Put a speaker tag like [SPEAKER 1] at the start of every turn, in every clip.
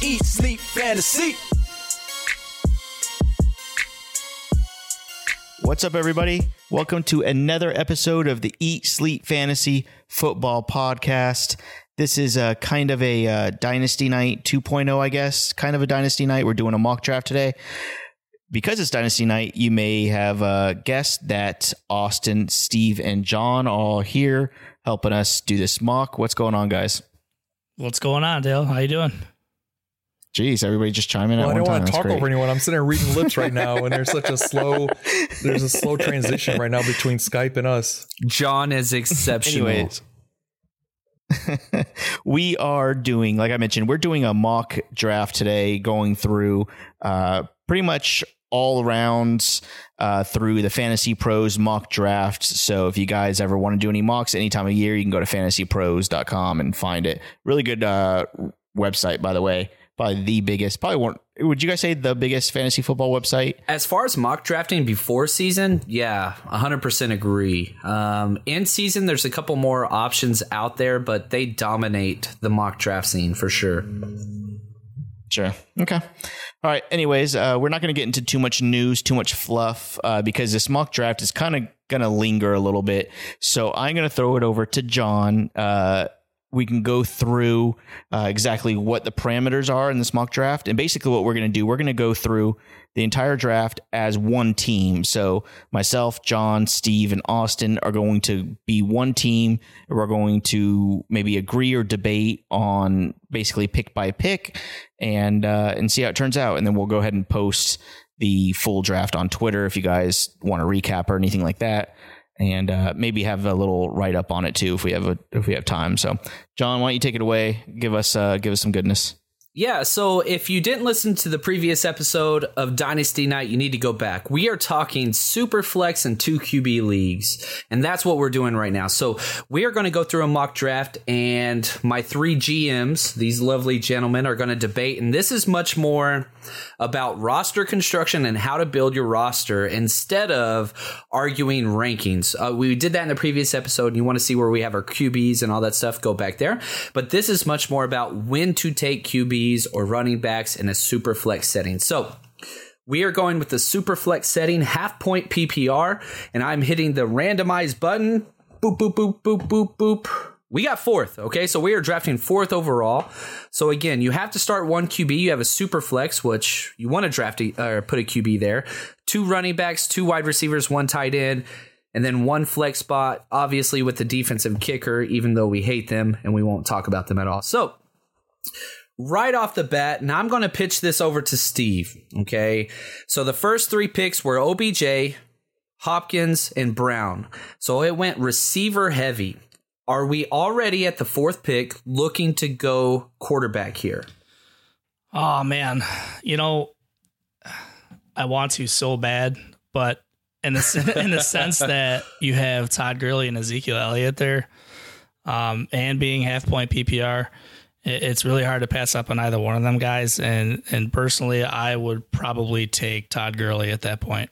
[SPEAKER 1] Eat, Sleep, Fantasy.
[SPEAKER 2] What's up, everybody? Welcome to another episode of the Eat Sleep Fantasy Football Podcast. This is a kind of a uh, Dynasty Night 2.0, I guess. Kind of a Dynasty Night. We're doing a mock draft today. Because it's Dynasty Night, you may have uh, guessed that Austin, Steve, and John are all here helping us do this mock. What's going on, guys?
[SPEAKER 3] What's going on, Dale? How you doing?
[SPEAKER 2] Jeez, everybody just chime in
[SPEAKER 4] Well,
[SPEAKER 2] at
[SPEAKER 4] I don't
[SPEAKER 2] time.
[SPEAKER 4] want to talk over anyone. I'm sitting there reading lips right now, and there's such a slow, there's a slow transition right now between Skype and us.
[SPEAKER 5] John is exceptional.
[SPEAKER 2] Anyways, we are doing, like I mentioned, we're doing a mock draft today, going through uh, pretty much all around uh, through the Fantasy Pros mock draft. So if you guys ever want to do any mocks any time of year, you can go to fantasypros.com and find it. Really good uh, website, by the way. Probably the biggest, probably one. Would you guys say the biggest fantasy football website?
[SPEAKER 5] As far as mock drafting before season, yeah, 100% agree. Um, in season, there's a couple more options out there, but they dominate the mock draft scene for sure.
[SPEAKER 2] Sure. Okay. All right. Anyways, uh, we're not going to get into too much news, too much fluff, uh, because this mock draft is kind of going to linger a little bit. So I'm going to throw it over to John. Uh, we can go through uh, exactly what the parameters are in this mock draft. And basically, what we're going to do, we're going to go through the entire draft as one team. So myself, John, Steve, and Austin are going to be one team. We're going to maybe agree or debate on basically pick by pick and uh, and see how it turns out. And then we'll go ahead and post the full draft on Twitter if you guys want to recap or anything like that. And uh, maybe have a little write up on it too if we have a if we have time. So, John, why don't you take it away? Give us uh, give us some goodness.
[SPEAKER 5] Yeah, so if you didn't listen to the previous episode of Dynasty Night, you need to go back. We are talking super flex and two QB leagues, and that's what we're doing right now. So we are going to go through a mock draft, and my three GMs, these lovely gentlemen, are going to debate. And this is much more about roster construction and how to build your roster instead of arguing rankings. Uh, we did that in the previous episode, and you want to see where we have our QBs and all that stuff, go back there. But this is much more about when to take QBs or running backs in a super flex setting. So, we are going with the super flex setting, half point PPR, and I'm hitting the randomize button. Boop, boop, boop, boop, boop, boop. We got fourth, okay? So we are drafting fourth overall. So again, you have to start one QB. You have a super flex, which you want to draft a, or put a QB there. Two running backs, two wide receivers, one tight end, and then one flex spot, obviously with the defensive kicker, even though we hate them and we won't talk about them at all. So right off the bat, now I'm going to pitch this over to Steve. Okay. So the first three picks were OBJ, Hopkins, and Brown. So it went receiver heavy. Are we already at the fourth pick looking to go quarterback here?
[SPEAKER 3] Oh man, you know, I want to so bad, but in the in the sense that you have Todd Gurley and Ezekiel Elliott there, um, and being half point PPR, it, it's really hard to pass up on either one of them guys. And and personally, I would probably take Todd Gurley at that point.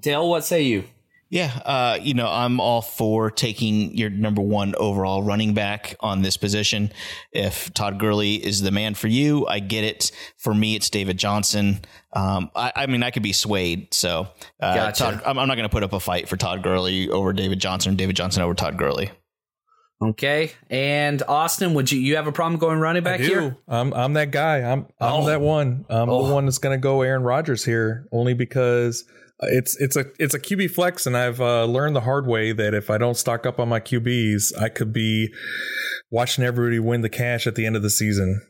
[SPEAKER 5] Dale, what say you?
[SPEAKER 2] Yeah, uh, you know, I'm all for taking your number one overall running back on this position. If Todd Gurley is the man for you, I get it. For me, it's David Johnson. Um, I, I mean, I could be swayed. So, uh,
[SPEAKER 5] Gotcha.
[SPEAKER 2] Todd, I'm, I'm not going to put up a fight for Todd Gurley over David Johnson, David Johnson over Todd Gurley.
[SPEAKER 5] Okay. And Austin, would you you have a problem going running back
[SPEAKER 4] I do.
[SPEAKER 5] here?
[SPEAKER 4] I'm I'm that guy. I'm I'm
[SPEAKER 5] Oh.
[SPEAKER 4] that one. I'm
[SPEAKER 5] Oh.
[SPEAKER 4] the one that's going to go Aaron Rodgers here, only because it's it's a it's a QB flex, and I've uh, learned the hard way that if I don't stock up on my QBs, I could be watching everybody win the cash at the end of the season.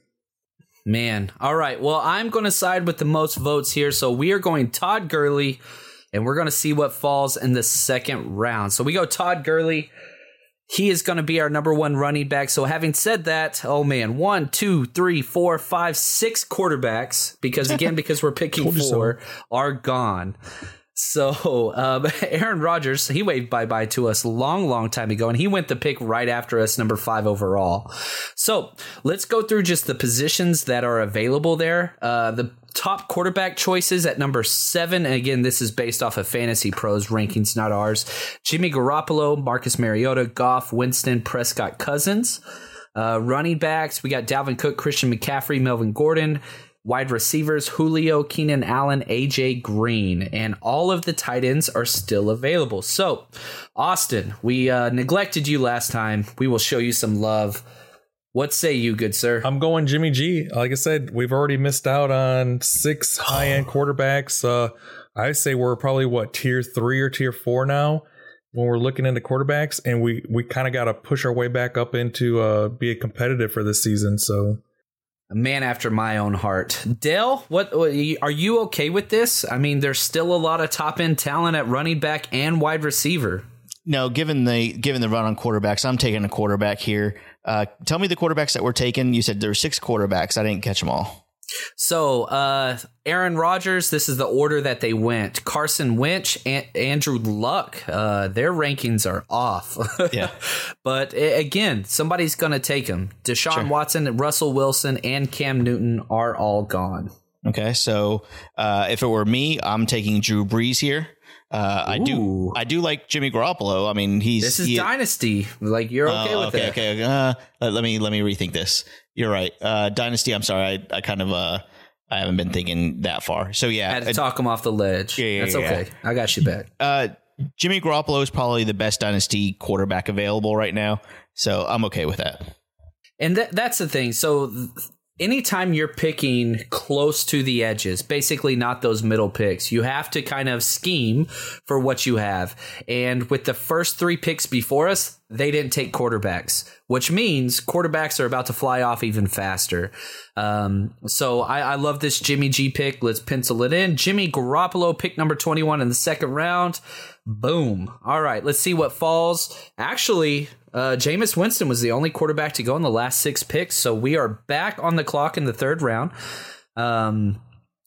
[SPEAKER 5] Man. All right. Well, I'm going to side with the most votes here. So we are going Todd Gurley, and we're going to see what falls in the second round. So we go Todd Gurley. He is going to be our number one running back. So, having said that, oh man, one, two, three, four, five, six quarterbacks, because again, because we're picking
[SPEAKER 4] so.
[SPEAKER 5] four, are gone. So, um, Aaron Rodgers, he waved bye bye to us long, long time ago, and he went the pick right after us, number five overall. So, let's go through just the positions that are available there. Uh, the top quarterback choices at number seven. And again, this is based off of Fantasy Pros rankings, not ours. Jimmy Garoppolo, Marcus Mariota, Goff, Winston, Prescott, Cousins. Uh, running backs, we got Dalvin Cook, Christian McCaffrey, Melvin Gordon. Wide receivers, Julio, Keenan Allen, AJ Green, and all of the tight ends are still available. So, Austin, we uh, neglected you last time. We will show you some love. What say you, good sir?
[SPEAKER 4] I'm going Jimmy G. Like I said, we've already missed out on six high end quarterbacks. Uh, I say we're probably what tier three or tier four now when we're looking into quarterbacks, and we we kind of got to push our way back up into uh, be a competitive for this season. So
[SPEAKER 5] Man after my own heart. Dale, what what- are you okay with this? I mean, there's still a lot of top end talent at running back and wide receiver.
[SPEAKER 2] No, given the given the run on quarterbacks, I'm taking a quarterback here. Uh, tell me the quarterbacks that were taken. You said there were six quarterbacks. I didn't catch them all.
[SPEAKER 5] So, uh, Aaron Rodgers, this is the order that they went. Carson Wentz, An- Andrew Luck, uh, their rankings are off.
[SPEAKER 2] Yeah.
[SPEAKER 5] but again, somebody's going to take them. Deshaun Watson, Russell Wilson, and Cam Newton are all gone.
[SPEAKER 2] Okay, so uh, if it were me, I'm taking Drew Brees here. Uh, I do I do like Jimmy Garoppolo. I mean, he's
[SPEAKER 5] This is
[SPEAKER 2] he-
[SPEAKER 5] Dynasty. Like, you're okay
[SPEAKER 2] Oh,
[SPEAKER 5] with
[SPEAKER 2] okay,
[SPEAKER 5] that.
[SPEAKER 2] okay. Uh, let, me let me rethink this. You're right. Uh, Dynasty. I'm sorry. I, I kind of uh, I haven't been thinking that far. So yeah,
[SPEAKER 5] I had to
[SPEAKER 2] uh,
[SPEAKER 5] talk him off the ledge.
[SPEAKER 2] Yeah, yeah,
[SPEAKER 5] That's
[SPEAKER 2] yeah.
[SPEAKER 5] okay. I got you back.
[SPEAKER 2] uh, Jimmy Garoppolo is probably the best Dynasty quarterback available right now. So I'm okay with that.
[SPEAKER 5] And that, that's the thing. So th- anytime you're picking close to the edges, basically not those middle picks, you have to kind of scheme for what you have. And with the first three picks before us, they didn't take quarterbacks, which means quarterbacks are about to fly off even faster. Um, so I, I love this Jimmy G pick. Let's pencil it in. Jimmy Garoppolo, pick number 21 in the second round. Boom. All right, let's see what falls. Actually, uh, Jameis Winston was the only quarterback to go in the last six picks, so we are back on the clock in the third round. Um,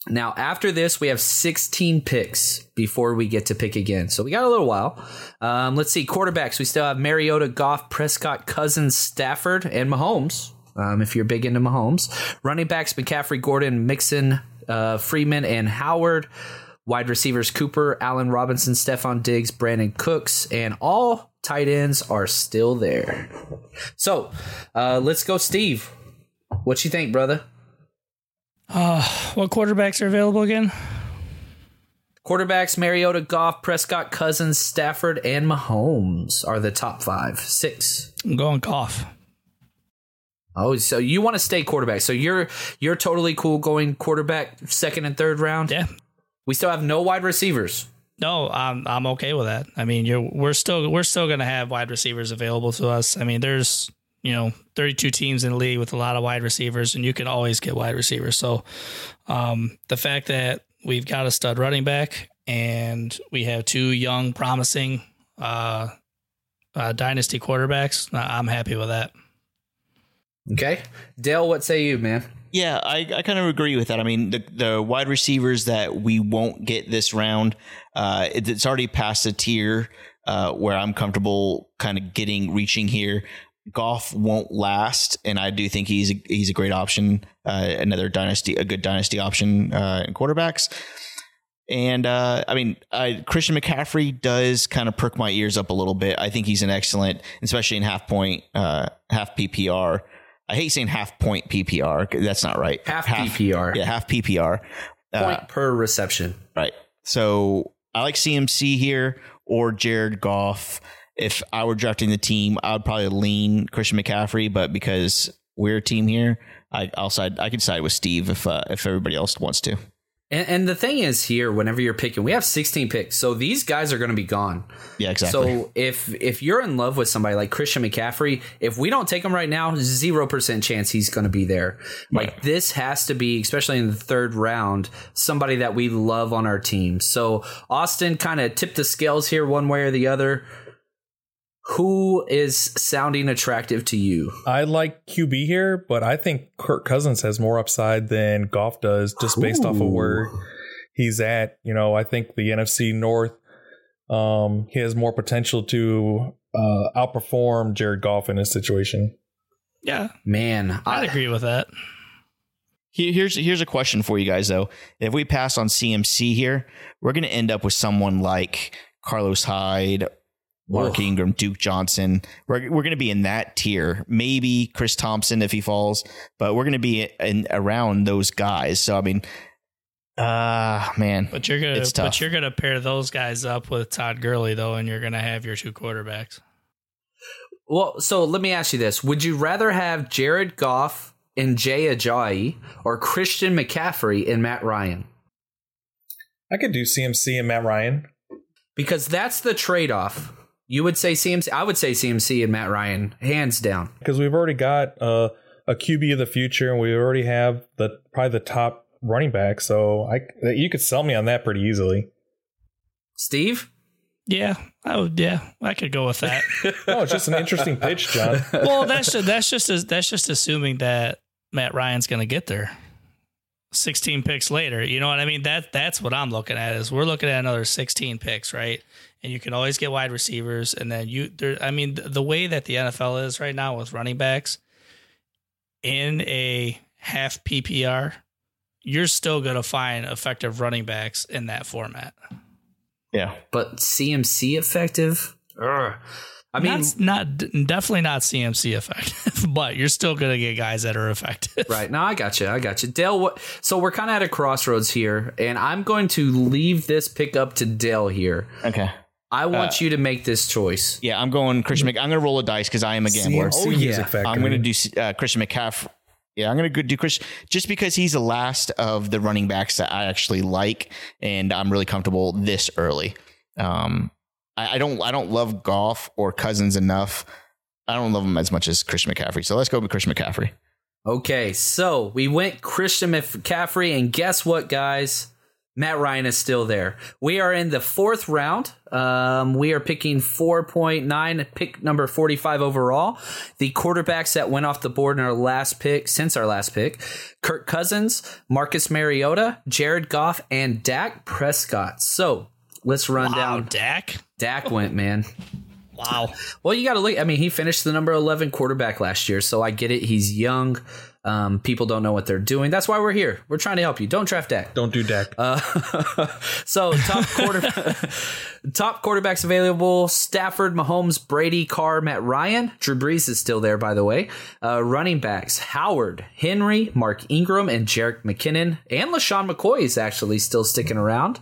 [SPEAKER 5] now, after this, we have 16 picks before we get to pick again. So we got a little while. Um, let's see. Quarterbacks, we still have Mariota, Goff, Prescott, Cousins, Stafford, and Mahomes. Um, if you're big into Mahomes. Running backs, McCaffrey, Gordon, Mixon, uh, Freeman, and Howard. Wide receivers, Cooper, Allen Robinson, Stefon Diggs, Brandin Cooks, and all tight ends are still there. So uh, let's go, Steve. What you think, brother?
[SPEAKER 3] What quarterbacks are available again?
[SPEAKER 5] Quarterbacks Mariota, Goff, Prescott, Cousins, Stafford, and Mahomes are the top five. Six.
[SPEAKER 3] I'm going Goff.
[SPEAKER 5] Oh, so you want to stay quarterback. So you're you're totally cool going quarterback second and third round?
[SPEAKER 3] Yeah.
[SPEAKER 5] We still have no wide receivers.
[SPEAKER 3] No, I'm I'm okay with that. I mean, you're we're still we're still gonna have wide receivers available to us. I mean, there's you know 32 teams in the league with a lot of wide receivers, and you can always get wide receivers. So, um, the fact that we've got a stud running back and we have two young, promising uh, uh, dynasty quarterbacks, I'm happy with that.
[SPEAKER 5] Okay. Dale, what say you, man?
[SPEAKER 2] Yeah, I, I kind of agree with that. I mean, the, the wide receivers that we won't get this round, uh, it, it's already past a tier uh, where I'm comfortable kind of getting reaching here. Goff won't last, and I do think he's a, he's a great option, uh, another dynasty, a good dynasty option uh, in quarterbacks. And uh, I mean, I, Christian McCaffrey does kind of perk my ears up a little bit. I think he's an excellent, especially in half point, uh, half PPR. I hate saying half point PPR. That's not right.
[SPEAKER 5] Half PPR.
[SPEAKER 2] Yeah, half PPR.
[SPEAKER 5] Point per reception.
[SPEAKER 2] Right. So I like CMC here or Jared Goff. If I were drafting the team, I would probably lean Christian McCaffrey, but because we're a team here, I, I'll side. I can side with Steve if uh, if everybody else wants to.
[SPEAKER 5] And, and the thing is, here, whenever you're picking, we have 16 picks, so these guys are going to be gone.
[SPEAKER 2] Yeah, exactly.
[SPEAKER 5] So if if you're in love with somebody like Christian McCaffrey, if we don't take him right now, zero percent chance he's going to be there. Like this has to be, especially in the third round, somebody that we love on our team. So Austin kind of tipped the scales here one way or the other. Who is sounding attractive to you?
[SPEAKER 4] I like QB here, but I think Kirk Cousins has more upside than Goff does, just based off of where he's at. You know, I think the NFC North, um, he has more potential to uh, outperform Jared Goff in this situation.
[SPEAKER 3] Yeah,
[SPEAKER 5] Man,
[SPEAKER 3] I'd
[SPEAKER 5] I,
[SPEAKER 3] agree with that.
[SPEAKER 2] Here's here's a question for you guys though. If we pass on CMC here, we're going to end up with someone like Carlos Hyde, Mark
[SPEAKER 5] Ugh.
[SPEAKER 2] Ingram, Duke Johnson. We're we're going to be in that tier. Maybe Chris Thompson if he falls, but we're going to be in around those guys. So I mean, uh man,
[SPEAKER 3] But you're gonna
[SPEAKER 2] It's tough.
[SPEAKER 3] but you're gonna pair those guys up with Todd Gurley though, and you're gonna have your two quarterbacks.
[SPEAKER 5] well, so let me ask you this: Would you rather have Jared Goff and Jay Ajayi or Christian McCaffrey and Matt Ryan?
[SPEAKER 4] I could do CMC and Matt Ryan.
[SPEAKER 5] Because that's the trade-off. You would say CMC. I would say CMC and Matt Ryan, hands down.
[SPEAKER 4] because we've already got uh, a QB of the future, and we already have the probably the top running back. So I you could sell me on that pretty easily.
[SPEAKER 5] Steve.
[SPEAKER 3] Yeah, I would. Yeah, I could go with that.
[SPEAKER 4] Oh, it's just an interesting pitch, John.
[SPEAKER 3] well, that's just, that's just that's just assuming that Matt Ryan's gonna get there. 16 picks later, you know what I mean? That that's what I'm looking at. Is we're looking at another 16 picks, right? And you can always get wide receivers, and then you there. I mean, the, the way that the NFL is right now with running backs in a half PPR, you're still gonna find effective running backs in that format.
[SPEAKER 2] yeah.
[SPEAKER 5] But CMC effective? Ugh. I mean,
[SPEAKER 3] not, not definitely not CMC effective, but you're still gonna get guys that are effective.
[SPEAKER 5] Right. now, I got you. I got you. Dale, what, so we're kind of at a crossroads here, and I'm going to leave this pick up to Dale here.
[SPEAKER 2] Okay.
[SPEAKER 5] I want you to make this choice.
[SPEAKER 2] Yeah, I'm going Christian. Mc, I'm going to roll a dice because I am a gambler.
[SPEAKER 4] CMC
[SPEAKER 5] Oh, yeah.
[SPEAKER 4] Music
[SPEAKER 2] I'm going to do uh, Christian McCaffrey. Yeah, I'm going to do Chris just because he's the last of the running backs that I actually like, and I'm really comfortable this early. Um, I, I don't I don't love Goff or Cousins enough. I don't love him as much as Christian McCaffrey. So let's go with Christian McCaffrey.
[SPEAKER 5] Okay, so we went Christian McCaffrey, and guess what, guys? Matt Ryan is still there. We are in the fourth round. Um, we are picking 4.9, pick number 45 overall. The quarterbacks that went off the board in our last pick, since our last pick Kirk Cousins, Marcus Mariota, Jared Goff, and Dak Prescott. So let's run
[SPEAKER 3] Wow,
[SPEAKER 5] down.
[SPEAKER 3] Dak.
[SPEAKER 5] Dak went, man.
[SPEAKER 3] Wow.
[SPEAKER 5] Well, you got to look. I mean, he finished the number 11 quarterback last year, so I get it. He's young. Um, people don't know what they're doing. That's why we're here. We're trying to help you. Don't draft Dak.
[SPEAKER 4] Don't do Dak.
[SPEAKER 5] Uh, so top quarter, top quarterbacks available: Stafford, Mahomes, Brady, Carr, Matt Ryan. Drew Brees is still there, by the way. Uh, running backs: Howard, Henry, Mark Ingram, and Jerick McKinnon, and LeSean McCoy is actually still sticking around.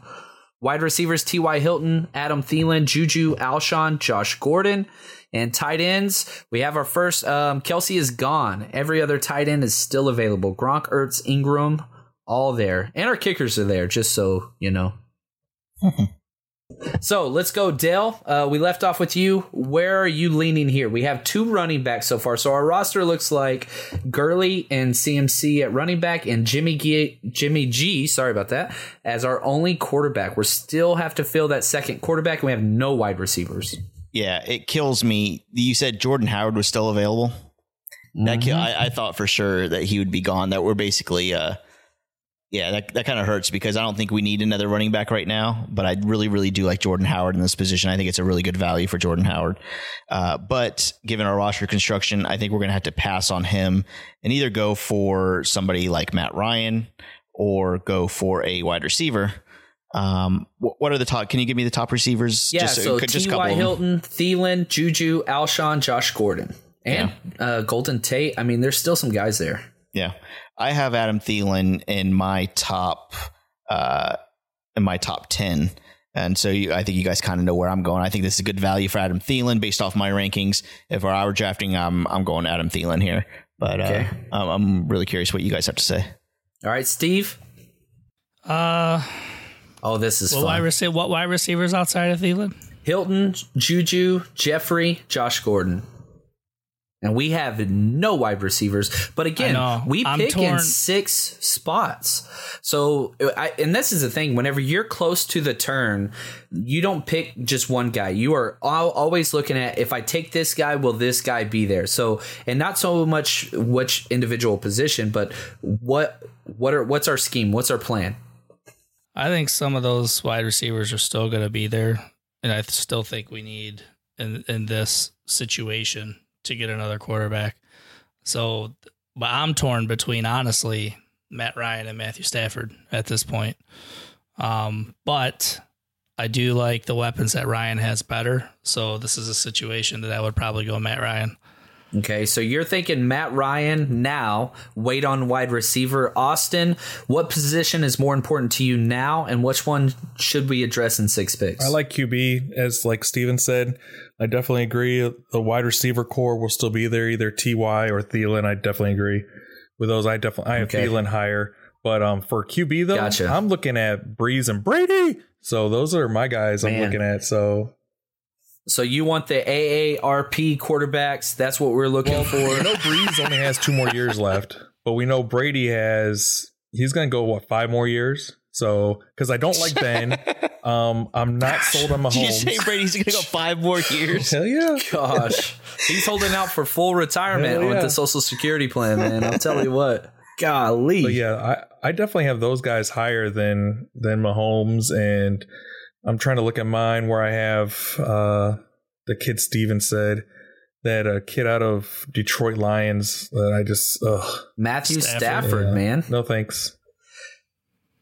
[SPEAKER 5] Wide receivers: T.Y. Hilton, Adam Thielen, Juju, Alshon, Josh Gordon. And tight ends, we have our first. Um, Kelce is gone. Every other tight end is still available. Gronk, Ertz, Engram, all there. And our kickers are there, just so you know. so let's go, Dale. Uh, we left off with you. Where are you leaning here? We have two running backs so far. So our roster looks like Gurley and CMC at running back, and Jimmy G, Jimmy G. Sorry about that. As our only quarterback, we still have to fill that second quarterback, and we have no wide receivers.
[SPEAKER 2] Yeah, it kills me. You said Jordan Howard was still available. That ki- I, I thought for sure that he would be gone. That we're basically, uh, yeah, that that kind of hurts because I don't think we need another running back right now. But I really, really do like Jordan Howard in this position. I think it's a really good value for Jordan Howard. Uh, but given our roster construction, I think we're going to have to pass on him and either go for somebody like Matt Ryan or go for a wide receiver. Um, what are the top? Can you give me the top receivers?
[SPEAKER 5] Yeah,
[SPEAKER 2] Just-
[SPEAKER 5] so
[SPEAKER 2] just
[SPEAKER 5] T.Y. Hilton, Thielen, Juju, Alshon, Josh Gordon, and uh, Golden Tate. I mean, there's still some guys there.
[SPEAKER 2] Yeah, I have Adam Thielen in my top, uh, in my top ten, and so you, I think you guys kind of know where I'm going. I think this is a good value for Adam Thielen based off my rankings. If I were drafting, I'm I'm going Adam Thielen here, but
[SPEAKER 5] Okay.
[SPEAKER 2] uh, I'm, I'm really curious what you guys have to say.
[SPEAKER 5] All right, Steve.
[SPEAKER 3] Uh,
[SPEAKER 5] Oh, this is
[SPEAKER 3] what
[SPEAKER 5] fun.
[SPEAKER 3] wide, rece- what wide receivers outside of Thielen?
[SPEAKER 5] Hilton, Juju, Jeffery, Josh Gordon. And we have no wide receivers. But again, we
[SPEAKER 3] I'm
[SPEAKER 5] pick in six spots. So, I, and this is the thing: whenever you're close to the turn, you don't pick just one guy. You are always looking at if I take this guy, will this guy be there? So, and not so much which individual position, but what what are what's our scheme? What's our plan?
[SPEAKER 3] I think some of those wide receivers are still going to be there, and I still think we need in in this situation to get another quarterback. So, but I'm torn between honestly Matt Ryan and Matthew Stafford at this point. Um, but I do like the weapons that Ryan has better. So this is a situation that I would probably go Matt Ryan.
[SPEAKER 5] Okay, so you're thinking Matt Ryan now, wait on wide receiver. Austin, what position is more important to you now, and which one should we address in six picks?
[SPEAKER 4] I like QB, as like Steven said. I definitely agree. The wide receiver core will still be there, either Ty or Thielen. I definitely agree with those. I definitely I have
[SPEAKER 5] Okay.
[SPEAKER 4] Thielen higher, but um for QB though,
[SPEAKER 5] Gotcha.
[SPEAKER 4] I'm looking at Brees and Brady. So those are my guys I'm looking at. So
[SPEAKER 5] So you want the AARP quarterbacks? That's what we're looking
[SPEAKER 4] we
[SPEAKER 5] for.
[SPEAKER 4] know Brees only has two more years left, but we know Brady has. He's going to go what five more years. So because I don't like Ben, um, I'm not sold on
[SPEAKER 2] Did you say
[SPEAKER 4] Mahomes.
[SPEAKER 2] Brady's going to go five more years?
[SPEAKER 4] Hell yeah!
[SPEAKER 5] Gosh, he's holding out for full retirement
[SPEAKER 4] Hell
[SPEAKER 5] with the Social Security plan, man. I'll tell you what. Golly.
[SPEAKER 4] But yeah, I, I definitely have those guys higher than than Mahomes, and I'm trying to look at mine where I have uh, the kid Steven said that a kid out of Detroit Lions that I just ugh,
[SPEAKER 5] Matthew
[SPEAKER 3] Stafford.
[SPEAKER 5] Stafford,
[SPEAKER 4] yeah.
[SPEAKER 5] man.
[SPEAKER 4] no thanks.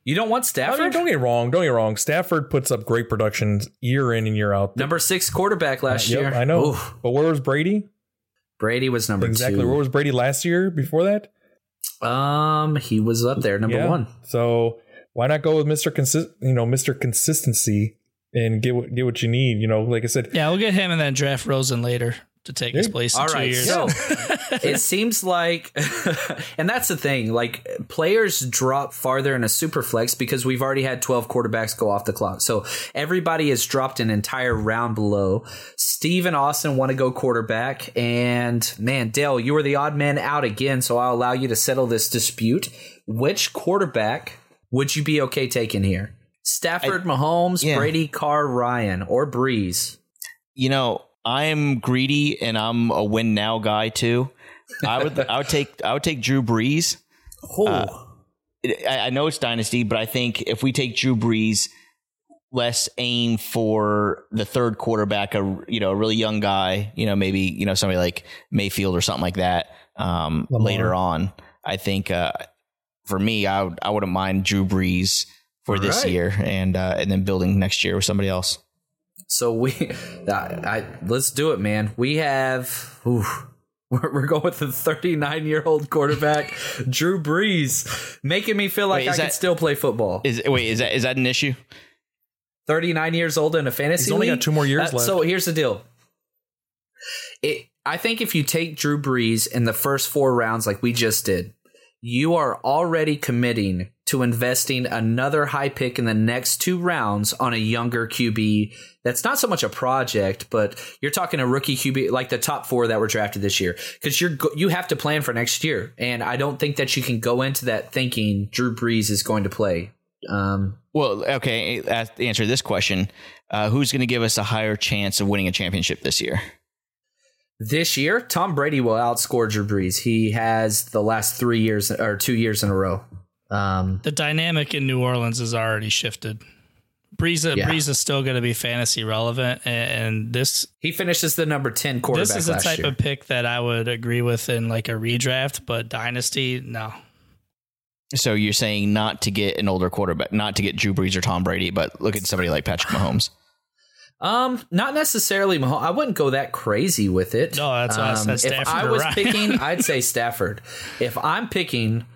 [SPEAKER 5] You don't want
[SPEAKER 4] I mean,
[SPEAKER 5] Stafford?
[SPEAKER 4] don't get wrong, don't get wrong. Stafford puts up great production year in and year out.
[SPEAKER 5] Number six quarterback last
[SPEAKER 4] Yep,
[SPEAKER 5] year.
[SPEAKER 4] I know.
[SPEAKER 5] Oof.
[SPEAKER 4] But where was Brady?
[SPEAKER 5] Brady was number
[SPEAKER 4] exactly.
[SPEAKER 5] two.
[SPEAKER 4] Where was Brady last year? Before that,
[SPEAKER 5] Um, he was up there, number
[SPEAKER 4] Yeah.
[SPEAKER 5] one.
[SPEAKER 4] So why not go with Mister Consist? You know, Mister Consistency, and get what get what you need. You know, like I said,
[SPEAKER 3] Yeah, we'll get him and then draft Rosen later to take his
[SPEAKER 4] Yeah.
[SPEAKER 3] place in
[SPEAKER 5] All
[SPEAKER 3] two years.
[SPEAKER 5] so it seems like, and that's the thing. Like players drop farther in a super flex because we've already had twelve quarterbacks go off the clock. So everybody has dropped an entire round below. Steve and Austin want to go quarterback, and man, Dale, you were the odd man out again. So I'll allow you to settle this dispute. Which quarterback would you be okay taking here? Stafford, Mahomes,
[SPEAKER 2] yeah.
[SPEAKER 5] Brady, Carr, Ryan, or Brees?
[SPEAKER 2] You know, I'm greedy and I'm a win now guy too. I would I would take I would take Drew Brees.
[SPEAKER 5] Oh,
[SPEAKER 2] I, I know it's dynasty, but I think if we take Drew Brees, let's aim for the third quarterback, a you know a really young guy, you know maybe you know somebody like Mayfield or something like that. Um, later on, I think uh, for me, I would, I wouldn't mind Drew Brees for this
[SPEAKER 5] Right.
[SPEAKER 2] year, and uh, and then building next year with somebody else.
[SPEAKER 5] So we, I, I, let's do it, man. We have, ooh, we're, we're going with the 39 year old quarterback, Drew Brees, making me feel like
[SPEAKER 2] Wait,
[SPEAKER 5] I
[SPEAKER 2] is
[SPEAKER 5] can
[SPEAKER 2] that-
[SPEAKER 5] still play football.
[SPEAKER 2] Is wait is that is that an issue?
[SPEAKER 5] 39 years old in a fantasy
[SPEAKER 4] He's only
[SPEAKER 5] league?
[SPEAKER 4] got two more years
[SPEAKER 5] Uh,
[SPEAKER 4] left.
[SPEAKER 5] So here's the deal. It, I think if you take Drew Brees in the first four rounds, like we just did, you are already committing to investing another high pick in the next two rounds on a younger QB. That's not so much a project, but you're talking a rookie QB like the top four that were drafted this year because you're you have to plan for next year, and I don't think that you can go into that thinking Drew Brees is going to play. Um,
[SPEAKER 2] Well, okay. answer this question, uh, who's going to give us a higher chance of winning a championship this year?
[SPEAKER 5] This year, Tom Brady will outscore Drew Brees. He has the last three years or two years in a row. Um,
[SPEAKER 3] The dynamic in New Orleans has already shifted. Brees,
[SPEAKER 5] Yeah.
[SPEAKER 3] Brees is still going to be fantasy relevant, and, and this
[SPEAKER 5] he finishes the number ten quarterback
[SPEAKER 3] this is the type
[SPEAKER 5] year.
[SPEAKER 3] of pick that I would agree with in like a redraft, but dynasty, no.
[SPEAKER 2] So you're saying not to get an older quarterback, not to get Drew Brees or Tom Brady, but look at somebody like Patrick Mahomes.
[SPEAKER 5] Um, not necessarily. Mahomes. I wouldn't go that crazy with it.
[SPEAKER 3] No, that's why I said
[SPEAKER 5] Um, If I was picking, I'd say Stafford. If I'm picking,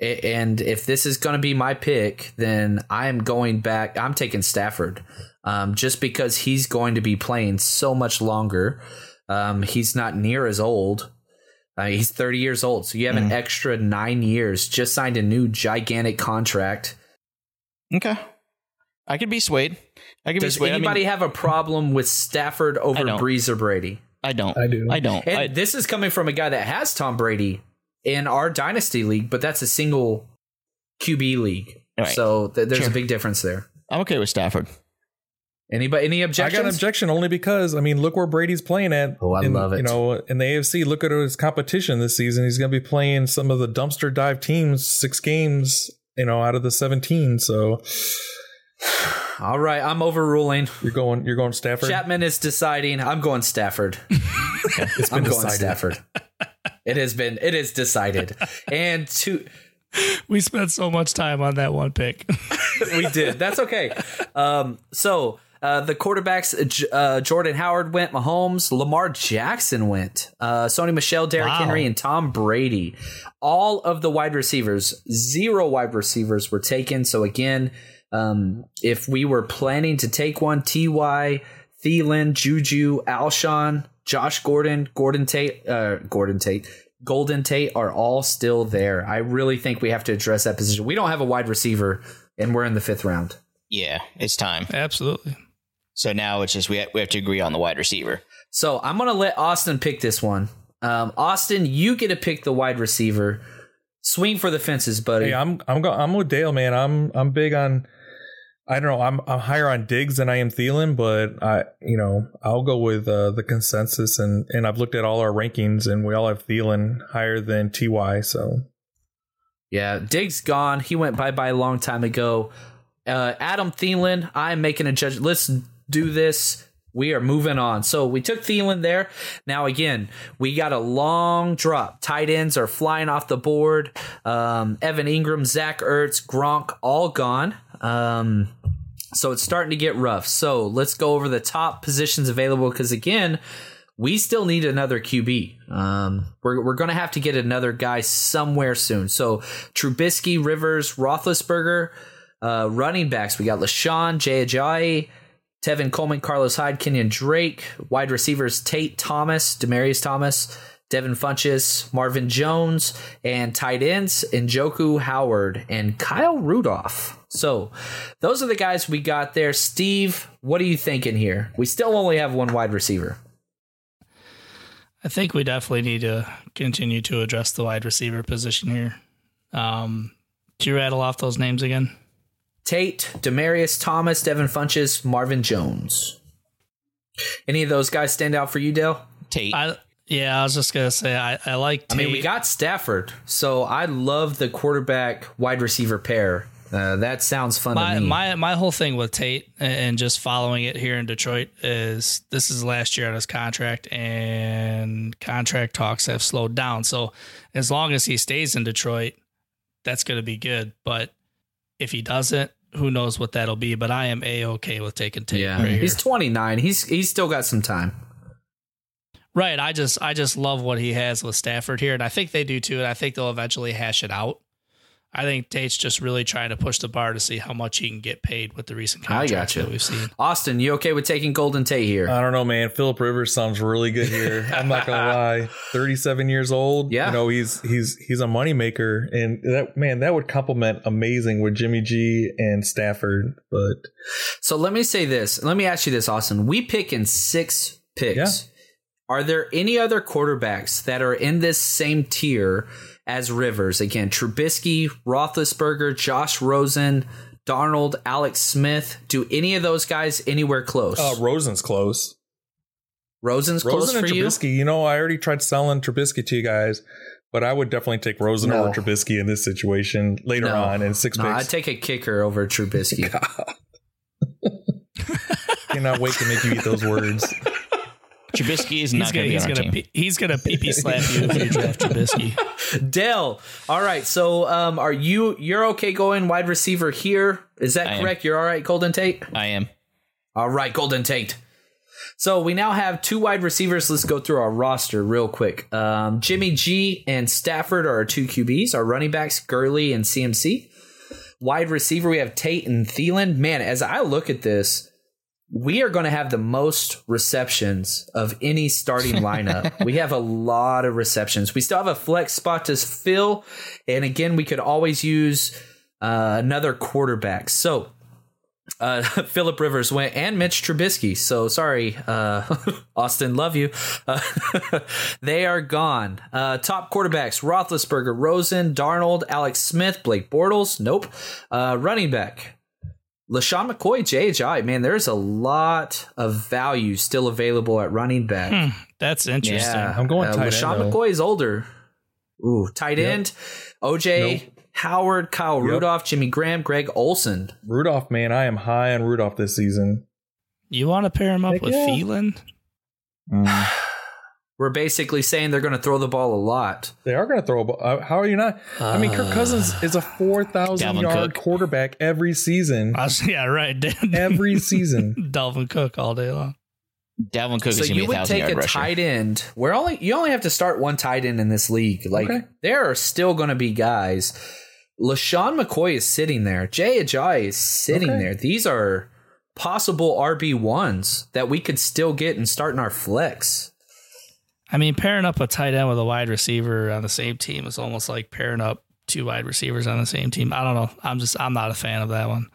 [SPEAKER 5] and if this is going to be my pick, then I'm going back. I'm taking Stafford, um, just because he's going to be playing so much longer. Um, he's not near as old. Uh, he's 30 years old, so you have an extra nine years. Just signed a new gigantic contract.
[SPEAKER 2] Okay, I could be swayed. I could
[SPEAKER 5] Does
[SPEAKER 2] be swayed. I mean,
[SPEAKER 5] anybody have a problem with Stafford over
[SPEAKER 2] don't.
[SPEAKER 5] Brees or Brady?
[SPEAKER 2] I don't.
[SPEAKER 4] I do.
[SPEAKER 2] I don't.
[SPEAKER 5] And
[SPEAKER 2] I,
[SPEAKER 5] this is coming from a guy that has Tom Brady in our dynasty league, but that's a single QB league.
[SPEAKER 2] Right.
[SPEAKER 5] So th- there's
[SPEAKER 2] Sure.
[SPEAKER 5] a big difference there.
[SPEAKER 2] I'm okay with Stafford.
[SPEAKER 5] Anybody? Any
[SPEAKER 4] objection?
[SPEAKER 5] I
[SPEAKER 4] got an objection only because I mean, look where Brady's playing at.
[SPEAKER 5] Oh, I
[SPEAKER 4] in,
[SPEAKER 5] love it.
[SPEAKER 4] You know, in the AFC, look at his competition this season. He's going to be playing some of the dumpster dive teams, six games, you know, out of the seventeen. So
[SPEAKER 5] All right, I'm overruling.
[SPEAKER 4] you're going, you're going Stafford.
[SPEAKER 5] Chapman is deciding. I'm going Stafford.
[SPEAKER 4] It's been
[SPEAKER 5] I'm going
[SPEAKER 4] decided.
[SPEAKER 5] Stafford. It has been. It is decided. And to
[SPEAKER 3] We spent so much time on that one pick.
[SPEAKER 5] we did. That's okay. Um, so uh, the quarterbacks, uh, uh, Jordan Howard went, Mahomes, Lamar Jackson went, uh, Sony Michel, Derrick
[SPEAKER 3] Wow.
[SPEAKER 5] Henry, and Tom Brady. All of the wide receivers, zero wide receivers were taken. So again, um, if we were planning to take one, Ty, Thielen, Juju, Alshon, Josh Gordon, Gordon Tate, uh, Gordon Tate. Golden Tate are all still there. I really think we have to address that position. We don't have a wide receiver, and we're in the fifth round.
[SPEAKER 2] Yeah, it's time.
[SPEAKER 3] Absolutely.
[SPEAKER 2] So now it's just we have, we have to agree on the wide receiver.
[SPEAKER 5] So I'm gonna let Austin pick this one. Um, Austin, you get to pick the wide receiver. Swing for the fences, buddy.
[SPEAKER 4] Hey, I'm I'm go, I'm with Dale, man. I'm I'm big on. I don't know. I'm I'm higher on Diggs than I am Thielen, but I you know I'll go with uh, the consensus and and I've looked at all our rankings and we all have Thielen higher than Ty. So
[SPEAKER 5] yeah, Diggs gone. He went bye bye a long time ago. Uh, Adam Thielen, I'm making a judge. Let's do this. We are moving on. So we took Thielen there. Now again, we got a long drop. Tight ends are flying off the board. Um, Evan Engram, Zach Ertz, Gronk, all gone. Um, so it's starting to get rough. So let's go over the top positions available because again, we still need another QB. Um, we're we're going to have to get another guy somewhere soon. So Trubisky, Rivers, Roethlisberger, uh, running backs. We got LeSean, Jay Ajayi, Tevin Coleman, Carlos Hyde, Kenyan Drake. Wide receivers Tate Thomas, Demaryius Thomas, Devin Funchess, Marvin Jones, and tight ends Njoku Howard and Kyle Rudolph. So those are the guys we got there. Steve, what are you thinking here? We still only have one wide receiver.
[SPEAKER 3] I think we definitely need to continue to address the wide receiver position here. Um, do you rattle off those names again?
[SPEAKER 5] Tate, Demaryius Thomas, Devin Funchess, Marvin Jones. Any of those guys stand out for you, Dale?
[SPEAKER 2] Tate.
[SPEAKER 3] I yeah, I was just gonna say I, I like.
[SPEAKER 5] I mean, we got Stafford, so I love the quarterback wide receiver pair. Uh, that sounds fun
[SPEAKER 3] my
[SPEAKER 5] to me.
[SPEAKER 3] my my whole thing with Tate and just following it here in Detroit is this is last year on his contract and contract talks have slowed down. So as long as he stays in Detroit, that's going to be good. But if he doesn't, who knows what that'll be? But I am a okay with taking Tate.
[SPEAKER 5] yeah,
[SPEAKER 3] right
[SPEAKER 5] he's 29. He's he's still got some time.
[SPEAKER 3] Right. I just I just love what he has with Stafford here, and I think they do too. And I think they'll eventually hash it out. I think Tate's just really trying to push the bar to see how much he can get paid with the recent
[SPEAKER 5] I
[SPEAKER 3] contracts
[SPEAKER 5] gotcha.
[SPEAKER 3] that we've seen.
[SPEAKER 5] Austin, you okay with taking Golden Tate here?
[SPEAKER 4] I don't know, man. Philip Rivers sounds really good here. I'm not gonna lie. 37 years old.
[SPEAKER 5] Yeah.
[SPEAKER 4] You know he's he's he's a moneymaker, and that man that would complement amazing with Jimmy G and Stafford. But
[SPEAKER 5] So let me say this. Let me ask you this, Austin. We pick in six picks.
[SPEAKER 4] Yeah.
[SPEAKER 5] Are there any other quarterbacks that are in this same tier as Rivers? Again, Trubisky, Roethlisberger, Josh Rosen, Darnold, Alex Smith. Do any of those guys anywhere close?
[SPEAKER 4] uh, Rosen's close.
[SPEAKER 5] Rosen's close
[SPEAKER 4] Rosen
[SPEAKER 5] for
[SPEAKER 4] and
[SPEAKER 5] you.
[SPEAKER 4] Trubisky. You know, I already tried selling Trubisky to you guys, but I would definitely take Rosen
[SPEAKER 5] No.
[SPEAKER 4] over Trubisky in this situation later
[SPEAKER 5] No.
[SPEAKER 4] on in six
[SPEAKER 5] No, I'd take a kicker over Trubisky.
[SPEAKER 4] Cannot wait to make you eat those words.
[SPEAKER 2] Trubisky is not
[SPEAKER 3] gonna
[SPEAKER 2] be
[SPEAKER 3] he's
[SPEAKER 2] on our
[SPEAKER 3] gonna
[SPEAKER 2] team.
[SPEAKER 3] pee, he's gonna pee pee slap you if you draft Trubisky.
[SPEAKER 5] Dell. All right. So, um, are you you're okay going wide receiver here? Is that
[SPEAKER 2] I am.
[SPEAKER 5] correct? You're all right, Golden Tate.
[SPEAKER 2] I am.
[SPEAKER 5] All right, Golden Tate. So we now have two wide receivers. Let's go through our roster real quick. Um, Jimmy G and Stafford are our two QBs. Our running backs, Gurley and CMC. Wide receiver, we have Tate and Thielen. Man, as I look at this, we are going to have the most receptions of any starting lineup. we have a lot of receptions. We still have a flex spot to fill. And again, we could always use uh, another quarterback. So Uh, Philip Rivers went and Mitch Trubisky. So sorry, uh, Austin, love you. Uh, they are gone. Uh, top quarterbacks: Roethlisberger, Rosen, Darnold, Alex Smith, Blake Bortles. Nope. Uh, running back: LeSean McCoy, Ajayi. Man, there's a lot of value still available at running back.
[SPEAKER 3] That's interesting.
[SPEAKER 5] Yeah,
[SPEAKER 4] I'm going
[SPEAKER 5] uh,
[SPEAKER 4] tight end, LeSean.
[SPEAKER 5] McCoy is older. Ooh, tight end. OJ Howard, Kyle
[SPEAKER 4] Yep.
[SPEAKER 5] Rudolph, Jimmy Graham, Greg Olsen.
[SPEAKER 4] Rudolph, man, I am high on Rudolph this season.
[SPEAKER 3] You want to pair him up
[SPEAKER 4] Heck
[SPEAKER 3] with
[SPEAKER 4] yeah.
[SPEAKER 3] Thielen?
[SPEAKER 5] We're basically saying they're going to throw the ball a lot.
[SPEAKER 4] They are going to throw a ball. Uh, how are you not? I mean, Kirk Cousins is a 4,000 yard
[SPEAKER 2] Cook.
[SPEAKER 4] quarterback every season.
[SPEAKER 3] I was- yeah, right.
[SPEAKER 4] Every season.
[SPEAKER 3] Dalvin Cook all day long.
[SPEAKER 2] Dalvin Cook
[SPEAKER 5] So
[SPEAKER 2] is going to
[SPEAKER 5] you
[SPEAKER 2] be a
[SPEAKER 5] would take a
[SPEAKER 2] rusher.
[SPEAKER 5] tight end. We're only you only have to start one tight end in this league. Like
[SPEAKER 4] Okay.
[SPEAKER 5] there are still going to be guys. LeSean McCoy is sitting there. Jay Ajayi is sitting
[SPEAKER 4] Okay.
[SPEAKER 5] there. These are possible RB ones that we could still get and start in our flex.
[SPEAKER 3] I mean, pairing up a tight end with a wide receiver on the same team is almost like pairing up two wide receivers on the same team. I don't know. I'm just I'm not a fan of that one.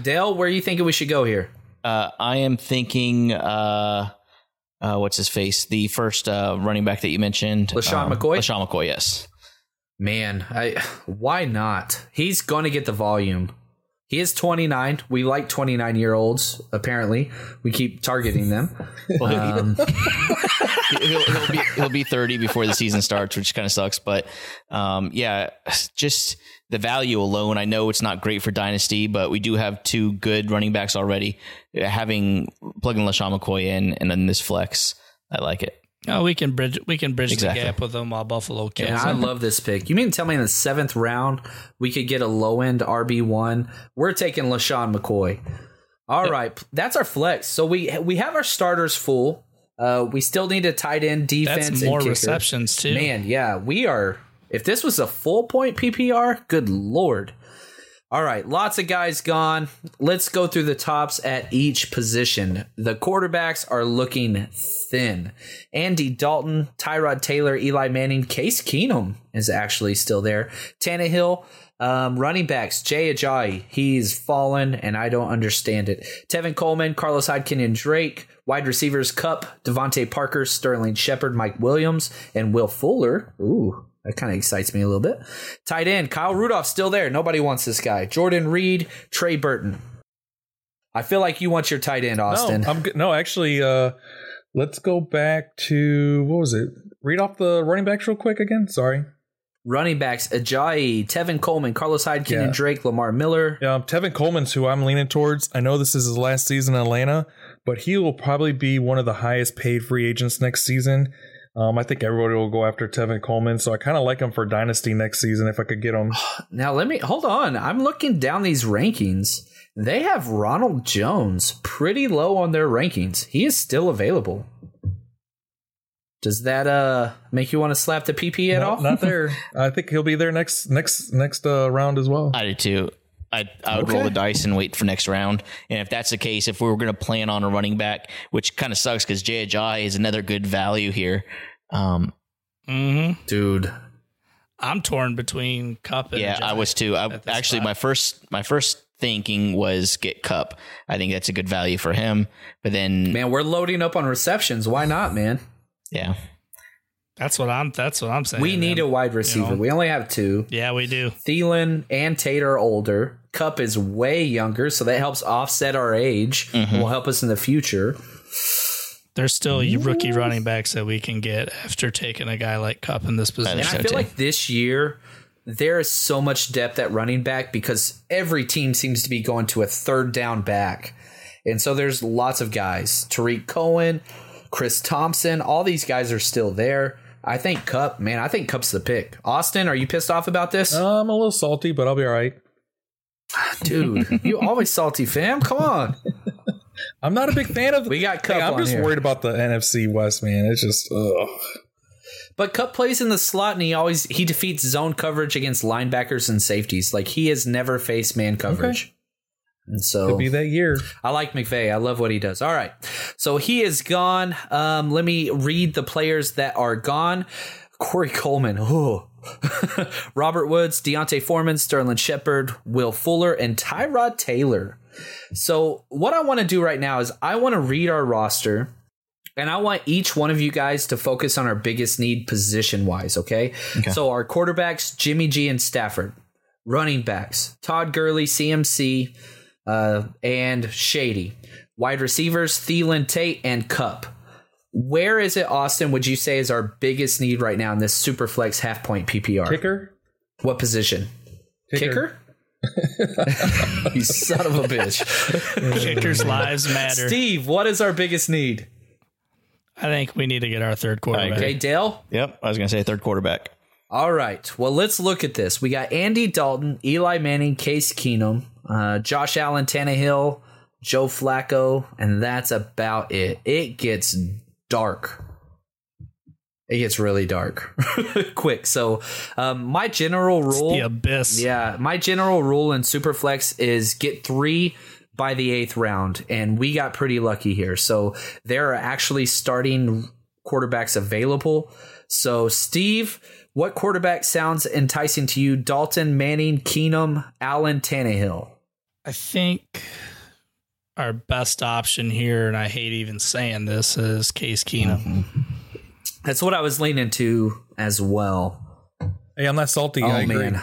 [SPEAKER 5] Dale, where are you thinking we should go here?
[SPEAKER 2] Uh, I am thinking, uh, uh, what's his face? The first uh, running back that you mentioned,
[SPEAKER 5] LeSean McCoy?
[SPEAKER 2] LeSean McCoy, yes.
[SPEAKER 5] Man, I why not? He's going to get the volume. He is 29. We like 29 year olds. Apparently, we keep targeting them. Um,
[SPEAKER 2] he'll, he'll be he'll be 30 before the season starts, which kind of sucks. But um, yeah, just the value alone. I know it's not great for dynasty, but we do have two good running backs already. Having plugging LeSean McCoy in and then this flex, I like it.
[SPEAKER 3] Oh, we can bridge we can bridge
[SPEAKER 2] Exactly.
[SPEAKER 3] the gap with them while Buffalo kills
[SPEAKER 5] and I love this pick. You mean tell me in the seventh round we could get a low end RB one? We're taking LeSean McCoy. All right, that's our flex. So we we have our starters full. Uh, we still need a tight end defense.
[SPEAKER 3] That's more receptions too.
[SPEAKER 5] Man, yeah, we are. If this was a full point PPR, good lord. All right, lots of guys gone. Let's go through the tops at each position. The quarterbacks are looking thin. Andy Dalton, Tyrod Taylor, Eli Manning, Case Keenum is actually still there. Tannehill, um, running backs, Jay Ajayi, he's fallen, and I don't understand it. Tevin Coleman, Carlos Hyde, and Drake, wide receivers, Kupp, DeVante Parker, Sterling Shepard, Mike Williams, and Will Fuller. Ooh, that kind of excites me a little bit. Tight end, Kyle Rudolph still there. Nobody wants this guy. Jordan Reed, Trey Burton. I feel like you want your tight end, Austin.
[SPEAKER 4] No, I'm good. No, actually, uh, let's go back to what was it? Read off the running backs real quick again. Sorry.
[SPEAKER 5] Running backs, Ajayi, Tevin Coleman, Carlos Hyde, Kenyan
[SPEAKER 4] Yeah.
[SPEAKER 5] Drake, Lamar Miller.
[SPEAKER 4] Um, Tevin Coleman's who I'm leaning towards. I know this is his last season in Atlanta, but he will probably be one of the highest paid free agents next season. Um, I think everybody will go after Tevin Coleman, so I kind of like him for dynasty next season if I could get him.
[SPEAKER 5] Now let me hold on. I'm looking down these rankings. They have Ronald Jones pretty low on their rankings. He is still available. Does that uh make you want to slap the PP at
[SPEAKER 4] No,
[SPEAKER 5] all?
[SPEAKER 4] not there. I think he'll be there next next next uh, round as well.
[SPEAKER 2] I do too. I I would roll the dice and wait for next round. And if that's the case, if we were going to plan on a running back, which kind of sucks because Jay Ajayi is another good value here. Um,
[SPEAKER 3] hmm
[SPEAKER 5] Dude.
[SPEAKER 3] I'm torn between Kupp and
[SPEAKER 2] yeah, I was too. I actually
[SPEAKER 3] spot.
[SPEAKER 2] my first my first thinking was get Kupp. I think that's a good value for him. But then
[SPEAKER 5] Man, we're loading up on receptions. Why not, man?
[SPEAKER 2] yeah,
[SPEAKER 3] That's what I'm. That's what I'm saying.
[SPEAKER 5] We need a wide receiver.
[SPEAKER 3] know.
[SPEAKER 5] We only have two.
[SPEAKER 3] Yeah, we do.
[SPEAKER 5] Thielen and Tate are older. Kupp is way younger, so that helps offset our age.
[SPEAKER 2] Mm-hmm.
[SPEAKER 5] Will help us in the future.
[SPEAKER 3] There's still rookie running backs that we can get after taking a guy like Kupp in this position.
[SPEAKER 5] And I feel like this year there is so much depth at running back because every team seems to be going to a third down back. And so there's lots of guys. Tarik Cohen, Chris Thompson, all these guys are still there. I think Kupp, man, I think Kupp's the pick. Austin, are you pissed off about this?
[SPEAKER 4] Uh, I'm a little salty, but I'll be all right.
[SPEAKER 5] Dude, you always salty, fam. Come on.
[SPEAKER 4] I'm not a big fan of. The.
[SPEAKER 5] We got Kupp
[SPEAKER 4] Hey, I'm just
[SPEAKER 5] here.
[SPEAKER 4] worried about the NFC West, man. It's just ugh.
[SPEAKER 5] But Kupp plays in the slot and he always he defeats zone coverage against linebackers and safeties. Like he has never faced man coverage. And so
[SPEAKER 4] could be that year.
[SPEAKER 5] I like McVay. I love what he does. All right. So he is gone. Um, let me read the players that are gone. Corey Coleman. Oh. Robert Woods, D'Onta Foreman, Sterling Shepard, Will Fuller, and Tyrod Taylor. So, what I want to do right now is I want to read our roster and I want each one of you guys to focus on our biggest need position wise, okay? So, our quarterbacks, Jimmy G and Stafford. Running backs, Todd Gurley, CMC, uh, and Shady. Wide receivers, Thielen, Tate, and Kupp. Where is it, Austin, would you say is our biggest need right now in this super flex half point PPR?
[SPEAKER 4] Kicker?
[SPEAKER 5] What position? Kicker? you son of a bitch.
[SPEAKER 3] Kickers' lives matter.
[SPEAKER 5] Steve, what is our biggest need?
[SPEAKER 3] I think we need to get our third quarterback.
[SPEAKER 5] Okay, Dale?
[SPEAKER 2] Yep, I was gonna say third quarterback.
[SPEAKER 5] All right. Well, let's look at this. We got Andy Dalton, Eli Manning, Case Keenum, uh, Josh Allen, Tannehill, Joe Flacco, and that's about it. It gets dark. It gets really dark quick. So, um, my general rule.
[SPEAKER 3] The abyss.
[SPEAKER 5] Yeah, my general rule in Superflex is get three by the eighth round, and we got pretty lucky here. So there are actually starting quarterbacks available. So Steve, what quarterback sounds enticing to you? Dalton, Manning, Keenum, Allen, Tannehill.
[SPEAKER 3] I think our best option here, and I hate even saying this, is Case Keenum.
[SPEAKER 5] That's what I was leaning to as well.
[SPEAKER 4] Hey, I'm not salty.
[SPEAKER 5] Oh
[SPEAKER 4] I agree.
[SPEAKER 5] man.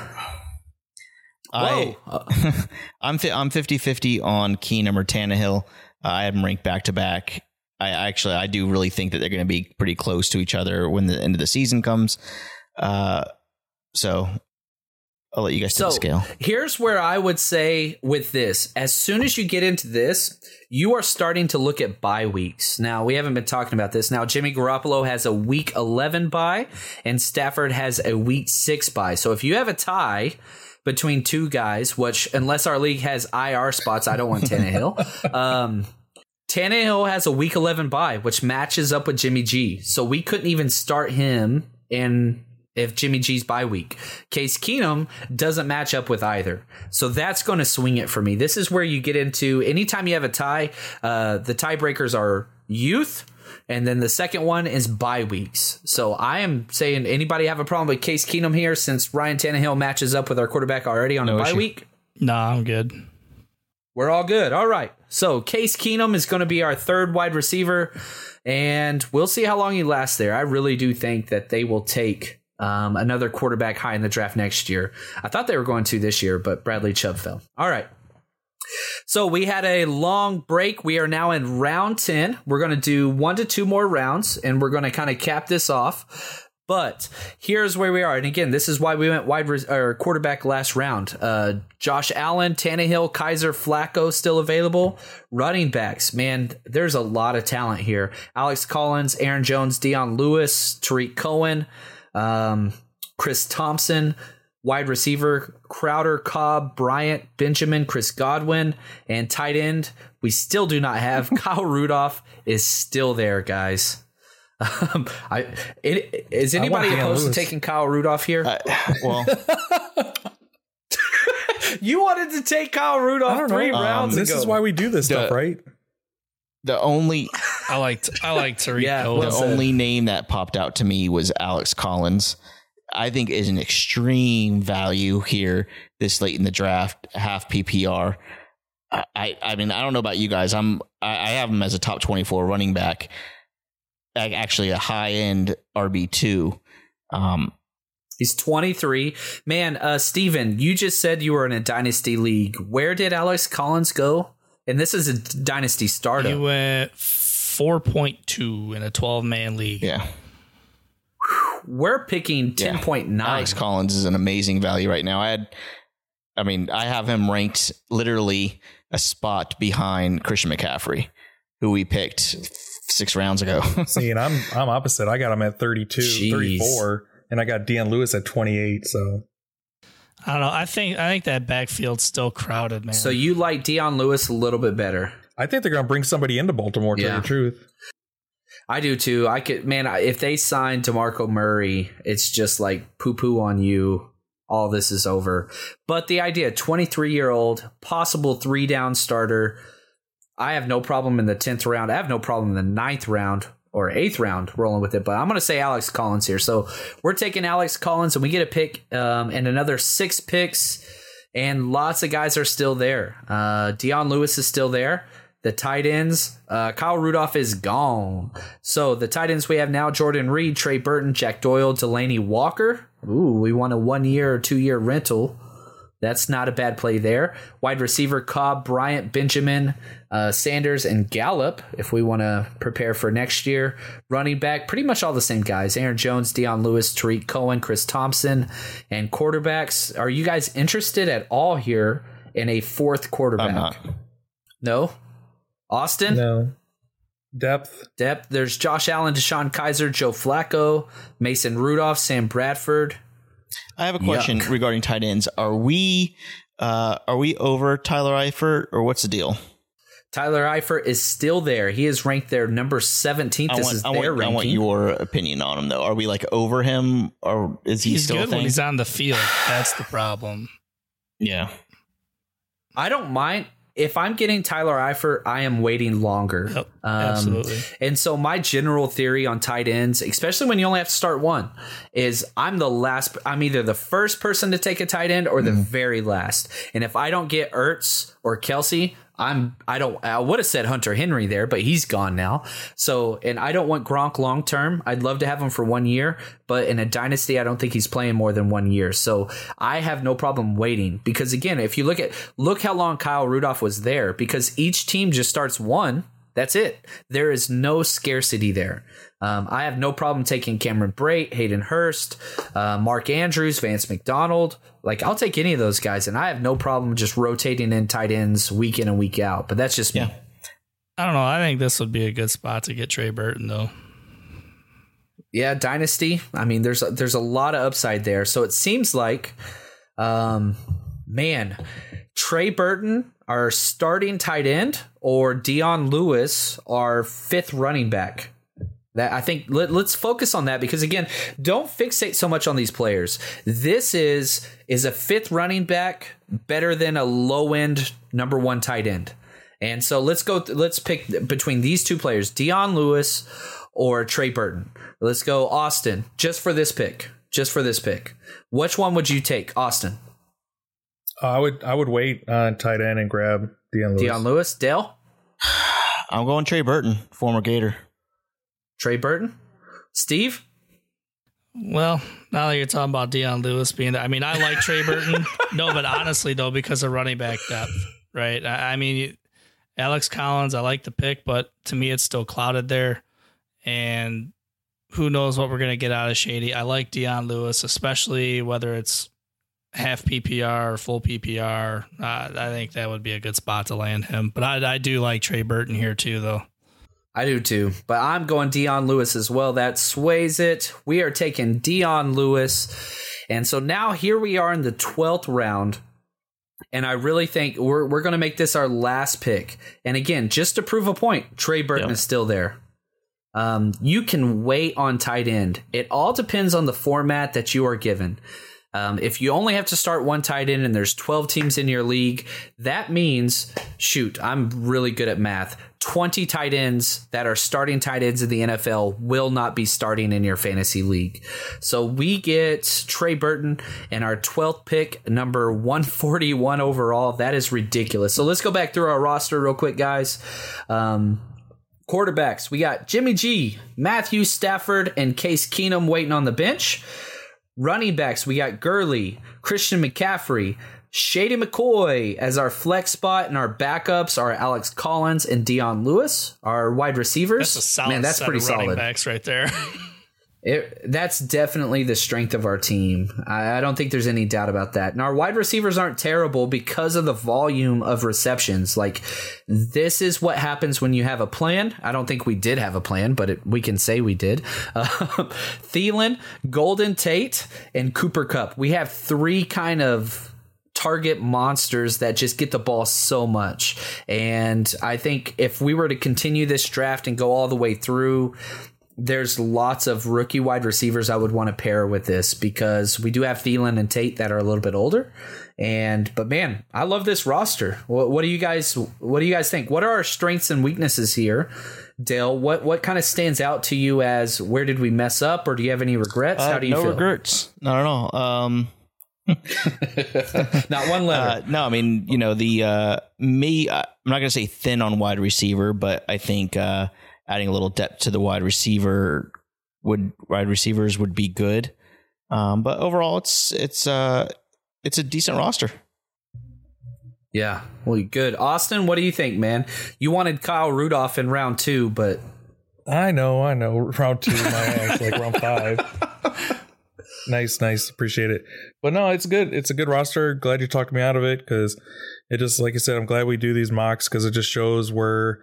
[SPEAKER 2] I, I'm fi- I'm 50-50 on Keenum or Tannehill. Uh, I have them ranked back to back. I actually I do really think that they're going to be pretty close to each other when the end of the season comes. Uh, so I'll let you guys take
[SPEAKER 5] So
[SPEAKER 2] the scale.
[SPEAKER 5] here's where I would say with this: as soon as you get into this, you are starting to look at bye weeks. Now we haven't been talking about this. Now Jimmy Garoppolo has a week eleven bye, and Stafford has a week six bye. So if you have a tie between two guys, which unless our league has IR spots, I don't want Tannehill. um, Tannehill has a week 11 bye, which matches up with Jimmy G. So we couldn't even start him in if Jimmy G's bye week. Case Keenum doesn't match up with either. So that's going to swing it for me. This is where you get into anytime you have a tie, uh, the tiebreakers are youth. And then the second one is bye weeks. So I am saying anybody have a problem with Case Keenum here since Ryan Tannehill matches up with our quarterback already on
[SPEAKER 2] No
[SPEAKER 5] a bye
[SPEAKER 2] issue.
[SPEAKER 5] week?
[SPEAKER 3] No, I'm good.
[SPEAKER 5] We're all good. All right. So Case Keenum is going to be our third wide receiver, and we'll see how long he lasts there. I really do think that they will take um, another quarterback high in the draft next year. I thought they were going to this year, but Bradley Chubb fell. All right. So we had a long break. We are now in round 10. We're going to do one to two more rounds, and we're going to kind of cap this off. But here's where we are. And again, this is why we went wide res- or quarterback last round. Uh, Josh Allen, Tannehill, Kizer, Flacco still available. Running backs, man, there's a lot of talent here. Alex Collins, Aaron Jones, Dion Lewis, Tarik Cohen, um, Chris Thompson, wide receiver Crowder, Cobb, Bryant, Benjamin, Chris Godwin, and tight end. We still do not have Kyle Rudolph is still there, guys. Um, I it, is anybody
[SPEAKER 4] Deion
[SPEAKER 5] opposed to taking Kyle Rudolph here?
[SPEAKER 2] Uh, well,
[SPEAKER 5] you wanted to take Kyle Rudolph three
[SPEAKER 4] know.
[SPEAKER 5] rounds
[SPEAKER 4] this
[SPEAKER 5] ago.
[SPEAKER 4] is why we do this stuff, right?
[SPEAKER 2] The only
[SPEAKER 3] I liked I like Tarik
[SPEAKER 5] Yeah,
[SPEAKER 3] Cohen.
[SPEAKER 2] the
[SPEAKER 5] said.
[SPEAKER 2] only name that popped out to me was Alex Collins. I think is an extreme value here this late in the draft, half PPR. I, I, I mean, I don't know about you guys. I'm, I, I have him as a top 24 running back, actually a high end RB two. Um,
[SPEAKER 5] He's 23. Man, uh, Steven, you just said you were in a dynasty league. Where did Alex Collins go? And this is a dynasty
[SPEAKER 3] He
[SPEAKER 5] startup.
[SPEAKER 3] went 4.2 in a 12 man league.
[SPEAKER 2] yeah,
[SPEAKER 5] We're picking
[SPEAKER 2] Yeah.
[SPEAKER 5] 10.9.
[SPEAKER 2] Alex Collins is an amazing value right now. I had, I mean, I have him ranked literally a spot behind Christian McCaffrey, who we picked six rounds ago.
[SPEAKER 4] See, and I'm I'm opposite. I got him at 32,
[SPEAKER 5] Jeez.
[SPEAKER 4] 34, and I got Dion Lewis at 28. So
[SPEAKER 3] I don't know. I think I think that backfield's still crowded, man.
[SPEAKER 5] so you like Dion Lewis a little bit better.
[SPEAKER 4] I think they're going to bring somebody into Baltimore. To
[SPEAKER 5] Yeah.
[SPEAKER 4] the truth,
[SPEAKER 5] I do too. I could, man, if they sign DeMarco Murray, it's just like poo poo on you. All this is over. But the idea 23 year old, possible three down starter. I have no problem in the 10th round. I have no problem in the ninth round or eighth round rolling with it. But I'm going to say Alex Collins here. So we're taking Alex Collins and we get a pick um, and another six picks and lots of guys are still there. Uh, Dion Lewis is still there. The tight ends, uh, Kyle Rudolph is gone. So the tight ends we have now: Jordan Reed, Trey Burton, Jack Doyle, Delanie Walker. Ooh, we want a one year or two year rental. That's not a bad play there. Wide receiver Cobb, Bryant, Benjamin, uh, Sanders, and Gallup. If we want to prepare for next year, running back, pretty much all the same guys: Aaron Jones, Dion Lewis, Tarik Cohen, Chris Thompson, and quarterbacks. Are you guys interested at all here in a fourth quarterback?
[SPEAKER 2] I'm not.
[SPEAKER 5] No. Austin
[SPEAKER 4] No depth.
[SPEAKER 5] depth. There's Josh Allen, DeShone Kizer, Joe Flacco, Mason Rudolph, Sam Bradford.
[SPEAKER 2] I have a question
[SPEAKER 5] Yuck.
[SPEAKER 2] regarding tight ends. Are we uh, are we over Tyler Eifert or what's the deal?
[SPEAKER 5] Tyler Eifert is still there. He is ranked there number 17th.
[SPEAKER 2] I
[SPEAKER 5] This is
[SPEAKER 2] I,
[SPEAKER 5] their
[SPEAKER 2] want, I want your opinion on him though. Are we like over him or is he
[SPEAKER 3] He's
[SPEAKER 2] still a
[SPEAKER 3] good when he's on the field. That's the problem.
[SPEAKER 2] yeah.
[SPEAKER 5] I don't mind. If I'm getting Tyler Eifert, I am waiting longer.
[SPEAKER 3] Yep,
[SPEAKER 5] Um,
[SPEAKER 3] absolutely.
[SPEAKER 5] And so my general theory on tight ends, especially when you only have to start one, is I'm the last. I'm either the first person to take a tight end or the very last. And if I don't get Ertz or Kelce, I'm I don't I would have said Hunter Henry there, but he's gone now. So and I don't want Gronk long term. I'd love to have him for one year, but in a dynasty, I don't think he's playing more than one year. So I have no problem waiting because again, if you look at look how long Kyle Rudolph was there, because each team just starts one. That's it. There is no scarcity there. Um, I have no problem taking Cameron Brate, Hayden Hurst, uh, Mark Andrews, Vance McDonald. Like I'll take any of those guys, and I have no problem just rotating in tight ends week in and week out. But that's just me.
[SPEAKER 3] I don't know. I think this would be a good spot to get Trey Burton though.
[SPEAKER 5] yeah, dynasty. I mean, there's a, there's a lot of upside there. So it seems like, um, man, Trey Burton, our starting tight end, or Dion Lewis, our fifth running back. That I think let, let's focus on that because again, don't fixate so much on these players. This is is a fifth running back better than a low end number one tight end. And so let's go. Let's pick between these two players, Dion Lewis or Trey Burton. Let's go Austin just for this pick. Just for this pick. Which one would you take, Austin?
[SPEAKER 4] Uh, I would I would wait on tight end and grab Dion Lewis.
[SPEAKER 5] Dion Lewis, Dale,
[SPEAKER 2] I'm going Trey Burton, former Gator.
[SPEAKER 5] Trey Burton, Steve.
[SPEAKER 3] Well, now that you're talking about Dion Lewis being there, I mean, I like Trey Burton. no, but honestly, though, because of running back depth, right? I, I mean, Alex Collins, I like the pick, but to me, it's still clouded there. And who knows what we're going to get out of Shady. I like Dion Lewis, especially whether it's half PPR or full PPR. Uh, I think that would be a good spot to land him. But I, I do like Trey Burton here, too, though.
[SPEAKER 5] I do too, but I'm going Dion Lewis as well. That sways it. We are taking Dion Lewis. And so now here we are in the 12th round. And I really think we're, we're going to make this our last pick. And again, just to prove a point, Trey Burton
[SPEAKER 2] Yep.
[SPEAKER 5] is still there. Um, you can wait on tight end. It all depends on the format that you are given. Um, if you only have to start one tight end and there's 12 teams in your league, that means, shoot, I'm really good at math. 20 tight ends that are starting tight ends in the NFL will not be starting in your fantasy league. So we get Trey Burton and our 12th pick, number 141 overall. That is ridiculous. So let's go back through our roster real quick, guys. Um, quarterbacks, we got Jimmy G, Matthew Stafford, and Case Keenum waiting on the bench. Running backs, we got Gurley, Christian McCaffrey, Shady McCoy as our flex spot, and our backups are Alex Collins and Dion Lewis. Our wide receivers,
[SPEAKER 3] That's a solid
[SPEAKER 5] man, that's pretty solid.
[SPEAKER 3] backs right there.
[SPEAKER 5] It, that's definitely the strength of our team. I, I don't think there's any doubt about that. And our wide receivers aren't terrible because of the volume of receptions. Like, this is what happens when you have a plan. I don't think we did have a plan, but it, we can say we did. Uh, Thielen, Golden Tate, and Cooper Kupp. We have three kind of target monsters that just get the ball so much. And I think if we were to continue this draft and go all the way through, there's lots of rookie wide receivers I would want to pair with this because we do have Thielen and Tate that are a little bit older. And but man, I love this roster. What, what do you guys what do you guys think? What are our strengths and weaknesses here? Dale, what what kind of stands out to you as where did we mess up or do you have any regrets? How
[SPEAKER 2] Uh,
[SPEAKER 5] do you feel?
[SPEAKER 2] no
[SPEAKER 5] feel?
[SPEAKER 2] regrets. Not at all. Um,
[SPEAKER 5] Not one letter.
[SPEAKER 2] Uh, no, I mean, you know, the uh, me, uh, I'm not going to say thin on wide receiver, but I think uh, adding a little depth to the wide receiver would wide receivers would be good. Um, but overall, it's it's uh it's a decent roster.
[SPEAKER 5] yeah. Well, good. Austin, what do you think, man? You wanted Kyle Rudolph in round two, but
[SPEAKER 4] I know, I know. Round two, my ass, like round five. nice, nice. Appreciate it. But no, it's good. It's a good roster. Glad you talked me out of it because it just, like I said, I'm glad we do these mocks because it just shows where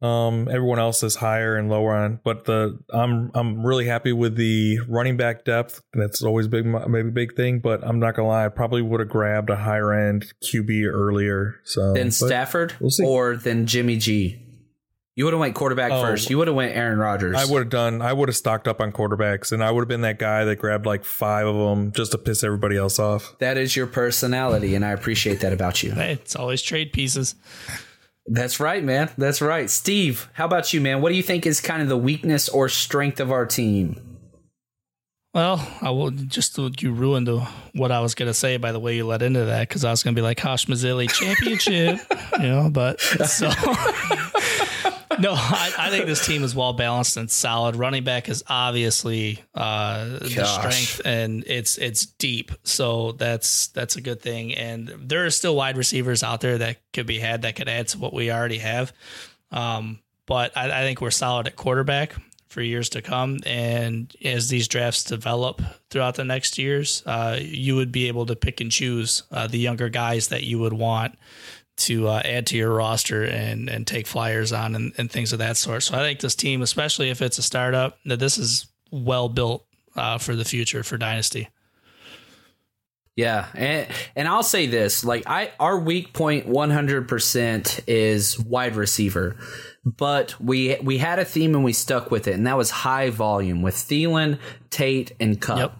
[SPEAKER 4] um everyone else is higher and lower on. But the I'm I'm really happy with the running back depth. That's always big, maybe big thing. But I'm not gonna lie, I probably would have grabbed a higher end QB earlier. So
[SPEAKER 5] then
[SPEAKER 4] but-
[SPEAKER 5] Stafford
[SPEAKER 4] we'll
[SPEAKER 5] or than Jimmy G. You would have went quarterback
[SPEAKER 4] Oh.
[SPEAKER 5] first. You would have went Aaron Rodgers.
[SPEAKER 4] I would have done. I would have stocked up on quarterbacks, and I would have been that guy that grabbed like five of them just to piss everybody else off.
[SPEAKER 5] That is your personality, and I appreciate that about you.
[SPEAKER 3] It's always trade pieces.
[SPEAKER 5] That's right, man. That's right. Steve, how about you, man? What do you think is kind of the weakness or strength of our team?
[SPEAKER 3] Well, I will just you ruined what I was gonna say by the way you led into that because I was gonna be like Hosh Mazzilli championship, you know. But so no, I, I think this team is well balanced and solid. Running back is obviously uh, the strength, and it's it's deep, so that's that's a good thing. And there are still wide receivers out there that could be had that could add to what we already have. Um, but I, I think we're solid at quarterback for years to come. And as these drafts develop throughout the next years, uh, you would be able to pick and choose uh, the younger guys that you would want to uh, add to your roster and and take flyers on and, and things of that sort. So I think this team, especially if it's a startup, that this is well built uh, for the future for Dynasty.
[SPEAKER 5] Yeah, and and I'll say this: like I, our weak point, one hundred percent is wide receiver, but we we had a theme and we stuck with it, and that was high volume with Thielen, Tate, and Kupp.
[SPEAKER 3] Yep.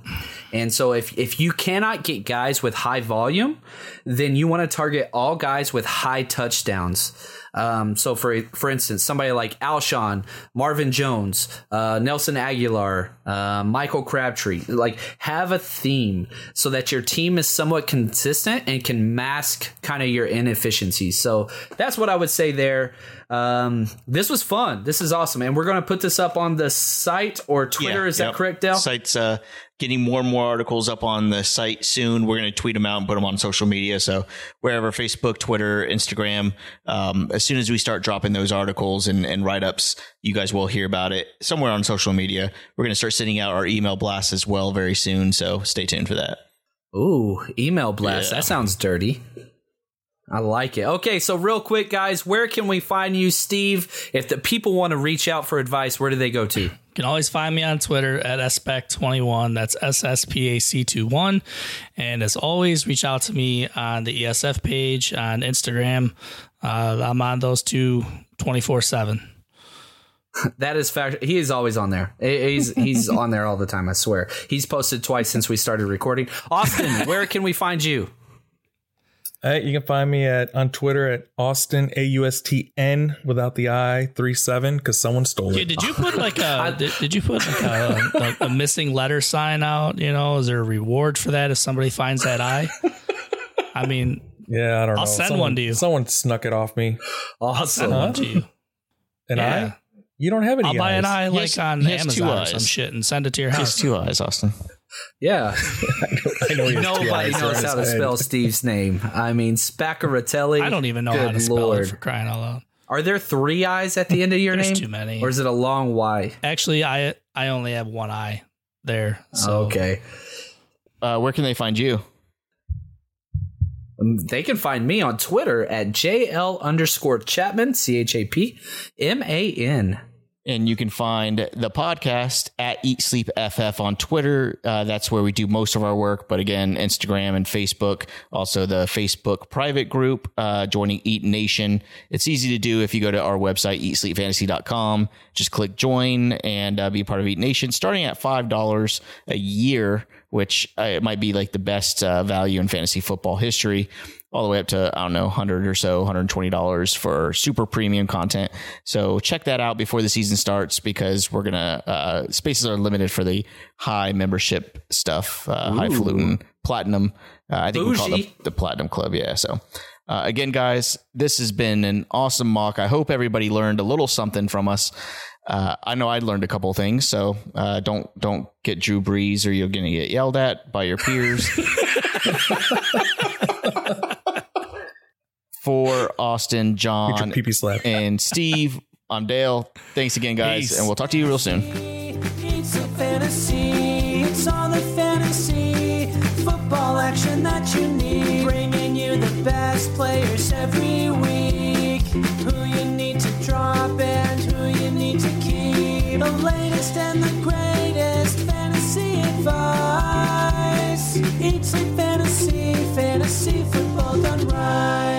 [SPEAKER 5] And so if if you cannot get guys with high volume, then you want to target all guys with high touchdowns. Um, so for for instance, somebody like Alshon, Marvin Jones, uh, Nelson Agholor, uh, Michael Crabtree, like have a theme so that your team is somewhat consistent and can mask kind of your inefficiencies. So that's what I would say there. Um, this was fun. This is awesome, and we're going to put this up on the site or Twitter.
[SPEAKER 2] Yeah,
[SPEAKER 5] is that
[SPEAKER 2] yep.
[SPEAKER 5] correct, Dale?
[SPEAKER 2] Site's uh, getting more and more articles up on the site soon. We're going to tweet them out and put them on social media. So wherever Facebook, Twitter, Instagram, um, as soon as we start dropping those articles and, and write ups, you guys will hear about it somewhere on social media. We're going to start sending out our email blasts as well very soon. So stay tuned for that.
[SPEAKER 5] Ooh, email blast.
[SPEAKER 2] Yeah.
[SPEAKER 5] That sounds dirty. I like it. Okay, so real quick, guys, where can we find you, Steve? If the people want to reach out for advice, where do they go to?
[SPEAKER 3] You can always find me on Twitter at SSPAC21. That's SSPAC21. And as always, reach out to me on the ESF page on Instagram. Uh, I'm on those two 24 7.
[SPEAKER 5] That is fact. He is always on there. He's he's on there all the time. I swear. He's posted twice since we started recording. Austin, where can we find you?
[SPEAKER 4] Uh, you can find me at on Twitter at Austin A U S T N without the I three seven because someone stole
[SPEAKER 3] Yeah,
[SPEAKER 4] it.
[SPEAKER 3] did you put like a did, did you put like a, like a missing letter sign out? You know, is there a reward for that if somebody finds that eye? I mean,
[SPEAKER 4] Yeah, I don't know.
[SPEAKER 3] I'll send
[SPEAKER 4] Someone-
[SPEAKER 3] one to you.
[SPEAKER 4] Someone snuck it off me.
[SPEAKER 3] I'll send
[SPEAKER 5] Awesome.
[SPEAKER 3] one to you.
[SPEAKER 4] An
[SPEAKER 3] Yeah.
[SPEAKER 4] eye? You don't have any.
[SPEAKER 3] I'll buy an eye like
[SPEAKER 2] has-
[SPEAKER 3] on
[SPEAKER 2] he
[SPEAKER 3] Amazon or some shit and send it to your
[SPEAKER 2] He has
[SPEAKER 3] house.
[SPEAKER 2] two eyes, Austin.
[SPEAKER 5] Yeah.
[SPEAKER 4] I know he has two
[SPEAKER 5] Nobody knows how to
[SPEAKER 4] head.
[SPEAKER 5] spell Steve's name. I mean, Spaccaratelli.
[SPEAKER 3] I don't even know
[SPEAKER 5] Good
[SPEAKER 3] how to spell
[SPEAKER 5] Lord.
[SPEAKER 3] it for crying out loud.
[SPEAKER 5] Are there three eyes at the end of your
[SPEAKER 3] There's
[SPEAKER 5] name?
[SPEAKER 3] too many.
[SPEAKER 5] Or is it a long Y?
[SPEAKER 3] Actually, I I only have one eye there. So
[SPEAKER 5] okay.
[SPEAKER 2] Uh, where can they find you?
[SPEAKER 5] Um, They can find me on Twitter at JL underscore Chapman, C H A P M A N.
[SPEAKER 2] And you can find the podcast at Eat Sleep FF on Twitter. Uh, that's where we do most of our work. But again, Instagram and Facebook, also the Facebook private group, uh, joining Eat Nation. It's easy to do if you go to our website, eatsleepfantasy.com. Just click join and uh, be part of Eat Nation, starting at $5 a year, which uh, it might be like the best uh, value in fantasy football history all the way up to I don't know, hundred or so, hundred twenty dollars for super premium content. So check that out before the season starts because we're gonna uh, spaces are limited for the high membership stuff, uh, highfalutin platinum. Uh, I think we call it the, the platinum club. Yeah. So. Uh, again, guys, this has been an awesome mock. I hope everybody learned a little something from us. Uh, I know I learned a couple things, so uh, don't don't get Drew Brees or you're gonna get yelled at by your peers. For Austin,
[SPEAKER 4] Get
[SPEAKER 2] John,
[SPEAKER 4] pee pee slap.
[SPEAKER 2] and Steve, I'm Dale. Thanks again, guys,
[SPEAKER 6] Peace.
[SPEAKER 2] and we'll talk to you real soon.
[SPEAKER 7] It's a fantasy. It's all the fantasy football action that you need. Bringing you the best players every week. latest and the greatest fantasy advice. Eat Sleep Fantasy, fantasy football done right.